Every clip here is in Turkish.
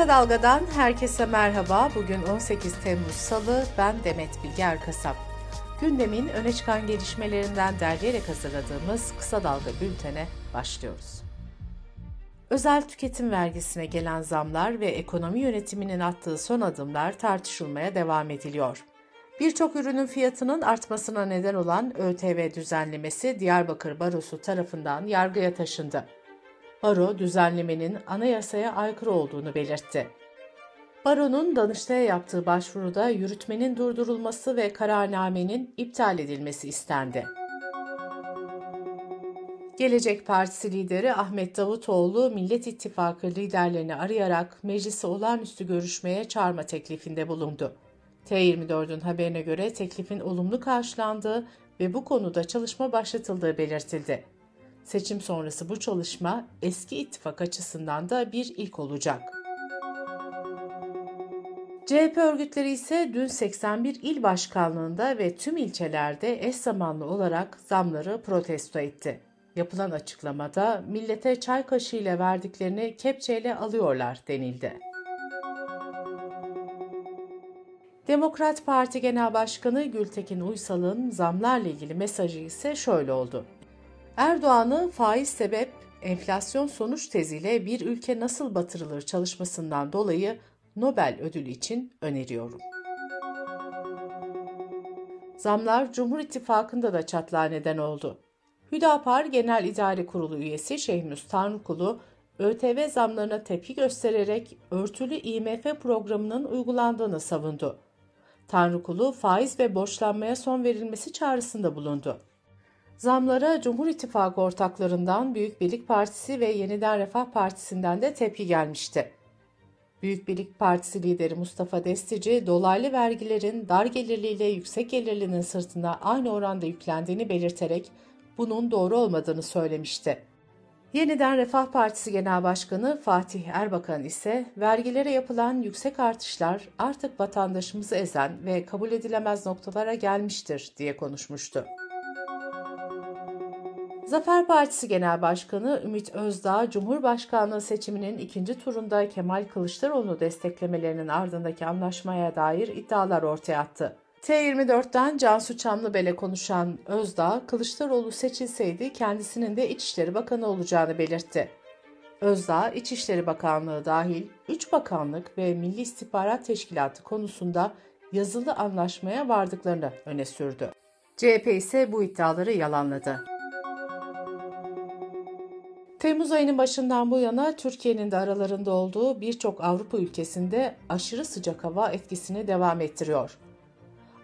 Kısa Dalga'dan herkese merhaba. Bugün 18 Temmuz Salı, ben Demet Bilge Erkasap. Gündemin öne çıkan gelişmelerinden derleyerek hazırladığımız Kısa Dalga bültene başlıyoruz. Özel tüketim vergisine gelen zamlar ve ekonomi yönetiminin attığı son adımlar tartışılmaya devam ediliyor. Birçok ürünün fiyatının artmasına neden olan ÖTV düzenlemesi Diyarbakır Barosu tarafından yargıya taşındı. Baro düzenlemenin anayasaya aykırı olduğunu belirtti. Baro'nun Danıştay'a yaptığı başvuruda yürütmenin durdurulması ve kararnamenin iptal edilmesi istendi. Gelecek Partisi lideri Ahmet Davutoğlu, Millet İttifakı liderlerini arayarak meclisi olağanüstü görüşmeye çağırma teklifinde bulundu. T24'ün haberine göre teklifin olumlu karşılandığı ve bu konuda çalışma başlatıldığı belirtildi. Seçim sonrası bu çalışma eski ittifak açısından da bir ilk olacak. CHP örgütleri ise dün 81 il başkanlığında ve tüm ilçelerde eş zamanlı olarak zamları protesto etti. Yapılan açıklamada millete çay kaşığıyla verdiklerini kepçeyle alıyorlar denildi. Demokrat Parti Genel Başkanı Gültekin Uysal'ın zamlarla ilgili mesajı ise şöyle oldu. Erdoğan'ı faiz sebep, enflasyon sonuç teziyle bir ülke nasıl batırılır çalışmasından dolayı Nobel ödülü için öneriyorum. Zamlar Cumhur İttifakı'nda da çatlağa neden oldu. Hüdapar Genel İdare Kurulu üyesi Şehnüz Tanrıkulu, ÖTV zamlarına tepki göstererek örtülü IMF programının uygulandığını savundu. Tanrıkulu faiz ve borçlanmaya son verilmesi çağrısında bulundu. Zamlara Cumhur İttifakı ortaklarından Büyük Birlik Partisi ve Yeniden Refah Partisi'nden de tepki gelmişti. Büyük Birlik Partisi lideri Mustafa Destici, dolaylı vergilerin dar gelirliyle yüksek gelirlinin sırtına aynı oranda yüklendiğini belirterek bunun doğru olmadığını söylemişti. Yeniden Refah Partisi Genel Başkanı Fatih Erbakan ise vergilere yapılan yüksek artışlar artık vatandaşımızı ezen ve kabul edilemez noktalara gelmiştir diye konuşmuştu. Zafer Partisi Genel Başkanı Ümit Özdağ, Cumhurbaşkanlığı seçiminin ikinci turunda Kemal Kılıçdaroğlu'nu desteklemelerinin ardındaki anlaşmaya dair iddialar ortaya attı. T24'ten Cansu Çamlıbel'e konuşan Özdağ, Kılıçdaroğlu seçilseydi kendisinin de İçişleri Bakanı olacağını belirtti. Özdağ, İçişleri Bakanlığı dahil 3 bakanlık ve Milli İstihbarat Teşkilatı konusunda yazılı anlaşmaya vardıklarını öne sürdü. CHP ise bu iddiaları yalanladı. Temmuz ayının başından bu yana Türkiye'nin de aralarında olduğu birçok Avrupa ülkesinde aşırı sıcak hava etkisini devam ettiriyor.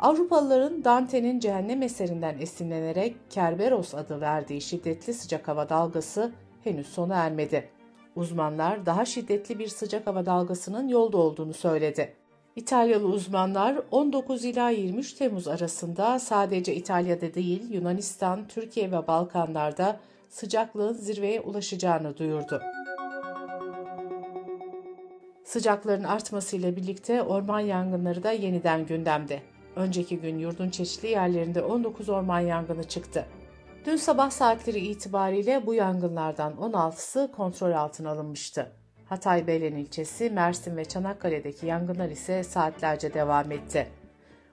Avrupalıların Dante'nin cehennem eserinden esinlenerek Kerberos adı verdiği şiddetli sıcak hava dalgası henüz sona ermedi. Uzmanlar daha şiddetli bir sıcak hava dalgasının yolda olduğunu söyledi. İtalyalı uzmanlar 19 ila 23 Temmuz arasında sadece İtalya'da değil Yunanistan, Türkiye ve Balkanlarda sıcaklığın zirveye ulaşacağını duyurdu. Sıcakların artmasıyla birlikte orman yangınları da yeniden gündemde. Önceki gün yurdun çeşitli yerlerinde 19 orman yangını çıktı. Dün sabah saatleri itibariyle bu yangınlardan 16'sı kontrol altına alınmıştı. Hatay Beylen ilçesi, Mersin ve Çanakkale'deki yangınlar ise saatlerce devam etti.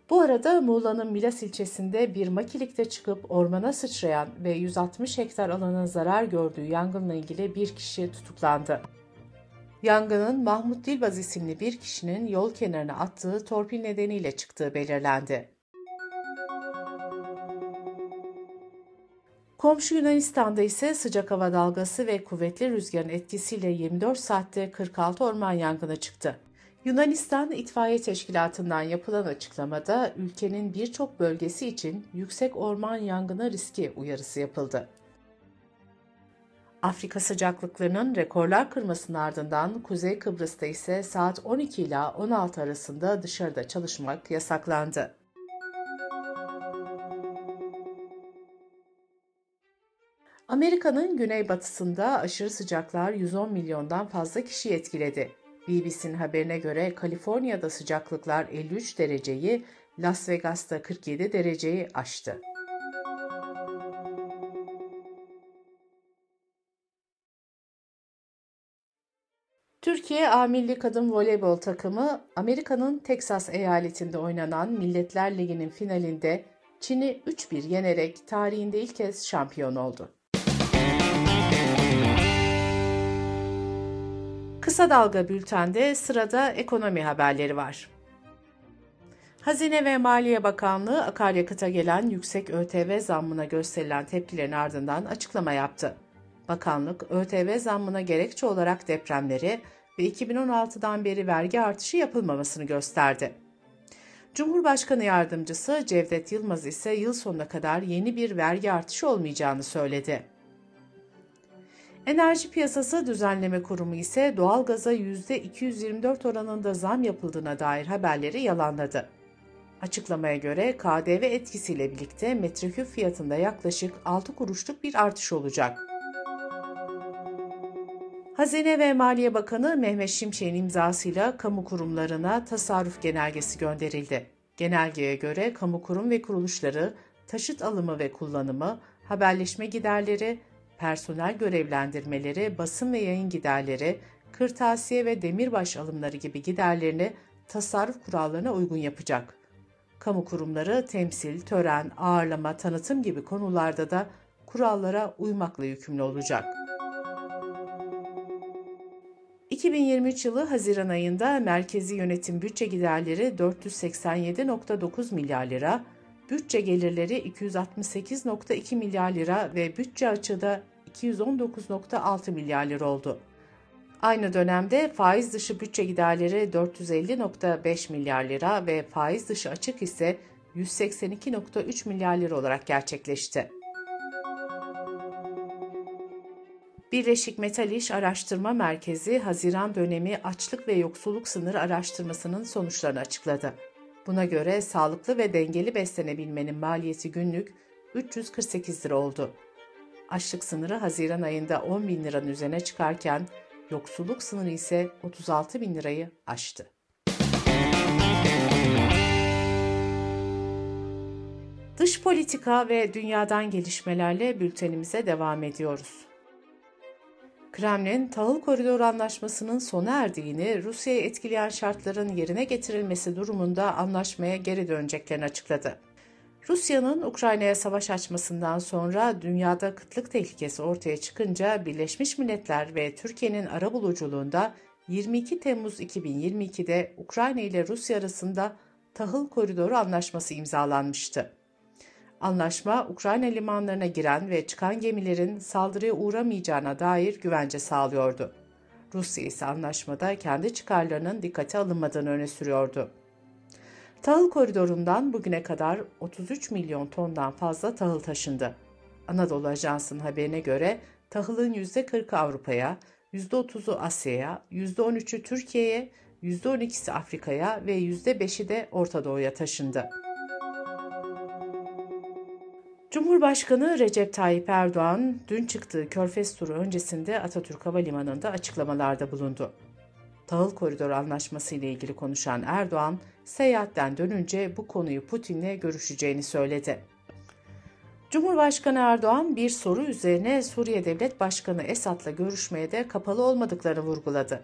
Bu arada Muğla'nın Milas ilçesinde bir makilikte çıkıp ormana sıçrayan ve 160 hektar alanın zarar gördüğü yangınla ilgili bir kişi tutuklandı. Yangının Mahmut Dilbaz isimli bir kişinin yol kenarına attığı torpil nedeniyle çıktığı belirlendi. Komşu Yunanistan'da ise sıcak hava dalgası ve kuvvetli rüzgarın etkisiyle 24 saatte 46 orman yangını çıktı. Yunanistan İtfaiye Teşkilatı'ndan yapılan açıklamada ülkenin birçok bölgesi için yüksek orman yangını riski uyarısı yapıldı. Afrika sıcaklıklarının rekorlar kırmasının ardından Kuzey Kıbrıs'ta ise saat 12 ila 16 arasında dışarıda çalışmak yasaklandı. Amerika'nın güneybatısında aşırı sıcaklar 110 milyondan fazla kişi etkiledi. BBC'nin haberine göre Kaliforniya'da sıcaklıklar 53 dereceyi, Las Vegas'ta 47 dereceyi aştı. Türkiye A Milli Kadın Voleybol takımı Amerika'nın Teksas eyaletinde oynanan Milletler Ligi'nin finalinde Çin'i 3-1 yenerek tarihinde ilk kez şampiyon oldu. Kısa Dalga Bülten'de sırada ekonomi haberleri var. Hazine ve Maliye Bakanlığı akaryakıta gelen yüksek ÖTV zammına gösterilen tepkilerin ardından açıklama yaptı. Bakanlık, ÖTV zammına gerekçe olarak depremleri ve 2016'dan beri vergi artışı yapılmamasını gösterdi. Cumhurbaşkanı Yardımcısı Cevdet Yılmaz ise yıl sonuna kadar yeni bir vergi artışı olmayacağını söyledi. Enerji Piyasası Düzenleme Kurumu ise doğalgaza %224 oranında zam yapıldığına dair haberleri yalanladı. Açıklamaya göre KDV etkisiyle birlikte metreküp fiyatında yaklaşık 6 kuruşluk bir artış olacak. Hazine ve Maliye Bakanı Mehmet Şimşek'in imzasıyla kamu kurumlarına tasarruf genelgesi gönderildi. Genelgeye göre kamu kurum ve kuruluşları taşıt alımı ve kullanımı, haberleşme giderleri, personel görevlendirmeleri, basın ve yayın giderleri, kırtasiye ve demirbaş alımları gibi giderlerini tasarruf kurallarına uygun yapacak. Kamu kurumları temsil, tören, ağırlama, tanıtım gibi konularda da kurallara uymakla yükümlü olacak. 2023 yılı Haziran ayında merkezi yönetim bütçe giderleri 487.9 milyar lira, bütçe gelirleri 268.2 milyar lira ve bütçe açığı da 219.6 milyar lira oldu. Aynı dönemde faiz dışı bütçe giderleri 450.5 milyar lira ve faiz dışı açık ise 182.3 milyar lira olarak gerçekleşti. Birleşik Metal İş Araştırma Merkezi Haziran dönemi açlık ve yoksulluk sınırı araştırmasının sonuçlarını açıkladı. Buna göre sağlıklı ve dengeli beslenebilmenin maliyeti günlük 348 lira oldu. Açlık sınırı Haziran ayında 10 bin liranın üzerine çıkarken yoksulluk sınırı ise 36 bin lirayı aştı. Dış politika ve dünyadan gelişmelerle bültenimize devam ediyoruz. Kremlin, tahıl koridoru anlaşmasının sona erdiğini, Rusya'yı etkileyen şartların yerine getirilmesi durumunda anlaşmaya geri döneceklerini açıkladı. Rusya'nın Ukrayna'ya savaş açmasından sonra dünyada kıtlık tehlikesi ortaya çıkınca Birleşmiş Milletler ve Türkiye'nin arabuluculuğunda 22 Temmuz 2022'de Ukrayna ile Rusya arasında tahıl koridoru anlaşması imzalanmıştı. Anlaşma, Ukrayna limanlarına giren ve çıkan gemilerin saldırıya uğramayacağına dair güvence sağlıyordu. Rusya ise anlaşmada kendi çıkarlarının dikkate alınmadığını öne sürüyordu. Tahıl koridorundan bugüne kadar 33 milyon tondan fazla tahıl taşındı. Anadolu Ajansı'nın haberine göre tahılın %40'ı Avrupa'ya, %30'u Asya'ya, %13'ü Türkiye'ye, %12'si Afrika'ya ve %5'i de Orta Doğu'ya taşındı. Cumhurbaşkanı Recep Tayyip Erdoğan dün çıktığı Körfez turu öncesinde Atatürk Havalimanı'nda açıklamalarda bulundu. Tahıl Koridoru Anlaşması ile ilgili konuşan Erdoğan, seyahatten dönünce bu konuyu Putin'le görüşeceğini söyledi. Cumhurbaşkanı Erdoğan bir soru üzerine Suriye Devlet Başkanı Esad'la görüşmeye de kapalı olmadıklarını vurguladı.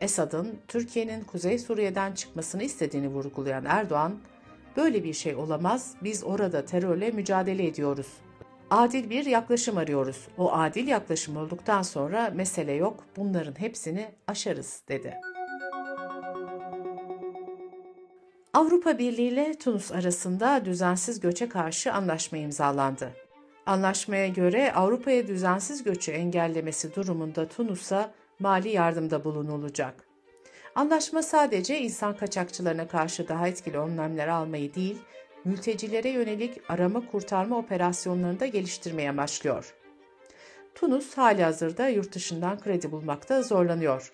Esad'ın Türkiye'nin Kuzey Suriye'den çıkmasını istediğini vurgulayan Erdoğan, Böyle bir şey olamaz. Biz orada terörle mücadele ediyoruz. Adil bir yaklaşım arıyoruz. O adil yaklaşım olduktan sonra mesele yok. Bunların hepsini aşarız dedi. Avrupa Birliği ile Tunus arasında düzensiz göçe karşı anlaşma imzalandı. Anlaşmaya göre Avrupa'ya düzensiz göçü engellemesi durumunda Tunus'a mali yardımda bulunulacak. Anlaşma sadece insan kaçakçılarına karşı daha etkili önlemler almayı değil, mültecilere yönelik arama kurtarma operasyonlarını da geliştirmeye başlıyor. Tunus hali hazırda yurt dışından kredi bulmakta zorlanıyor.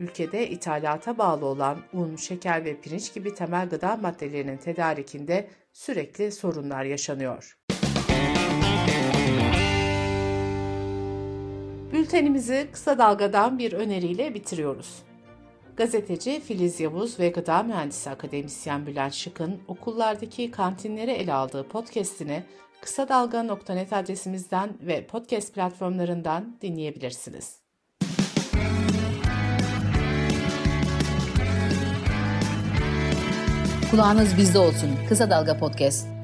Ülkede ithalata bağlı olan un, şeker ve pirinç gibi temel gıda maddelerinin tedarikinde sürekli sorunlar yaşanıyor. Bültenimizi kısa dalgadan bir öneriyle bitiriyoruz gazeteci Filiz Yavuz ve gıda mühendisi akademisyen Bülent Şık'ın okullardaki kantinleri ele aldığı podcastini kısa dalga.net adresimizden ve podcast platformlarından dinleyebilirsiniz. Kulağınız bizde olsun. Kısa Dalga Podcast.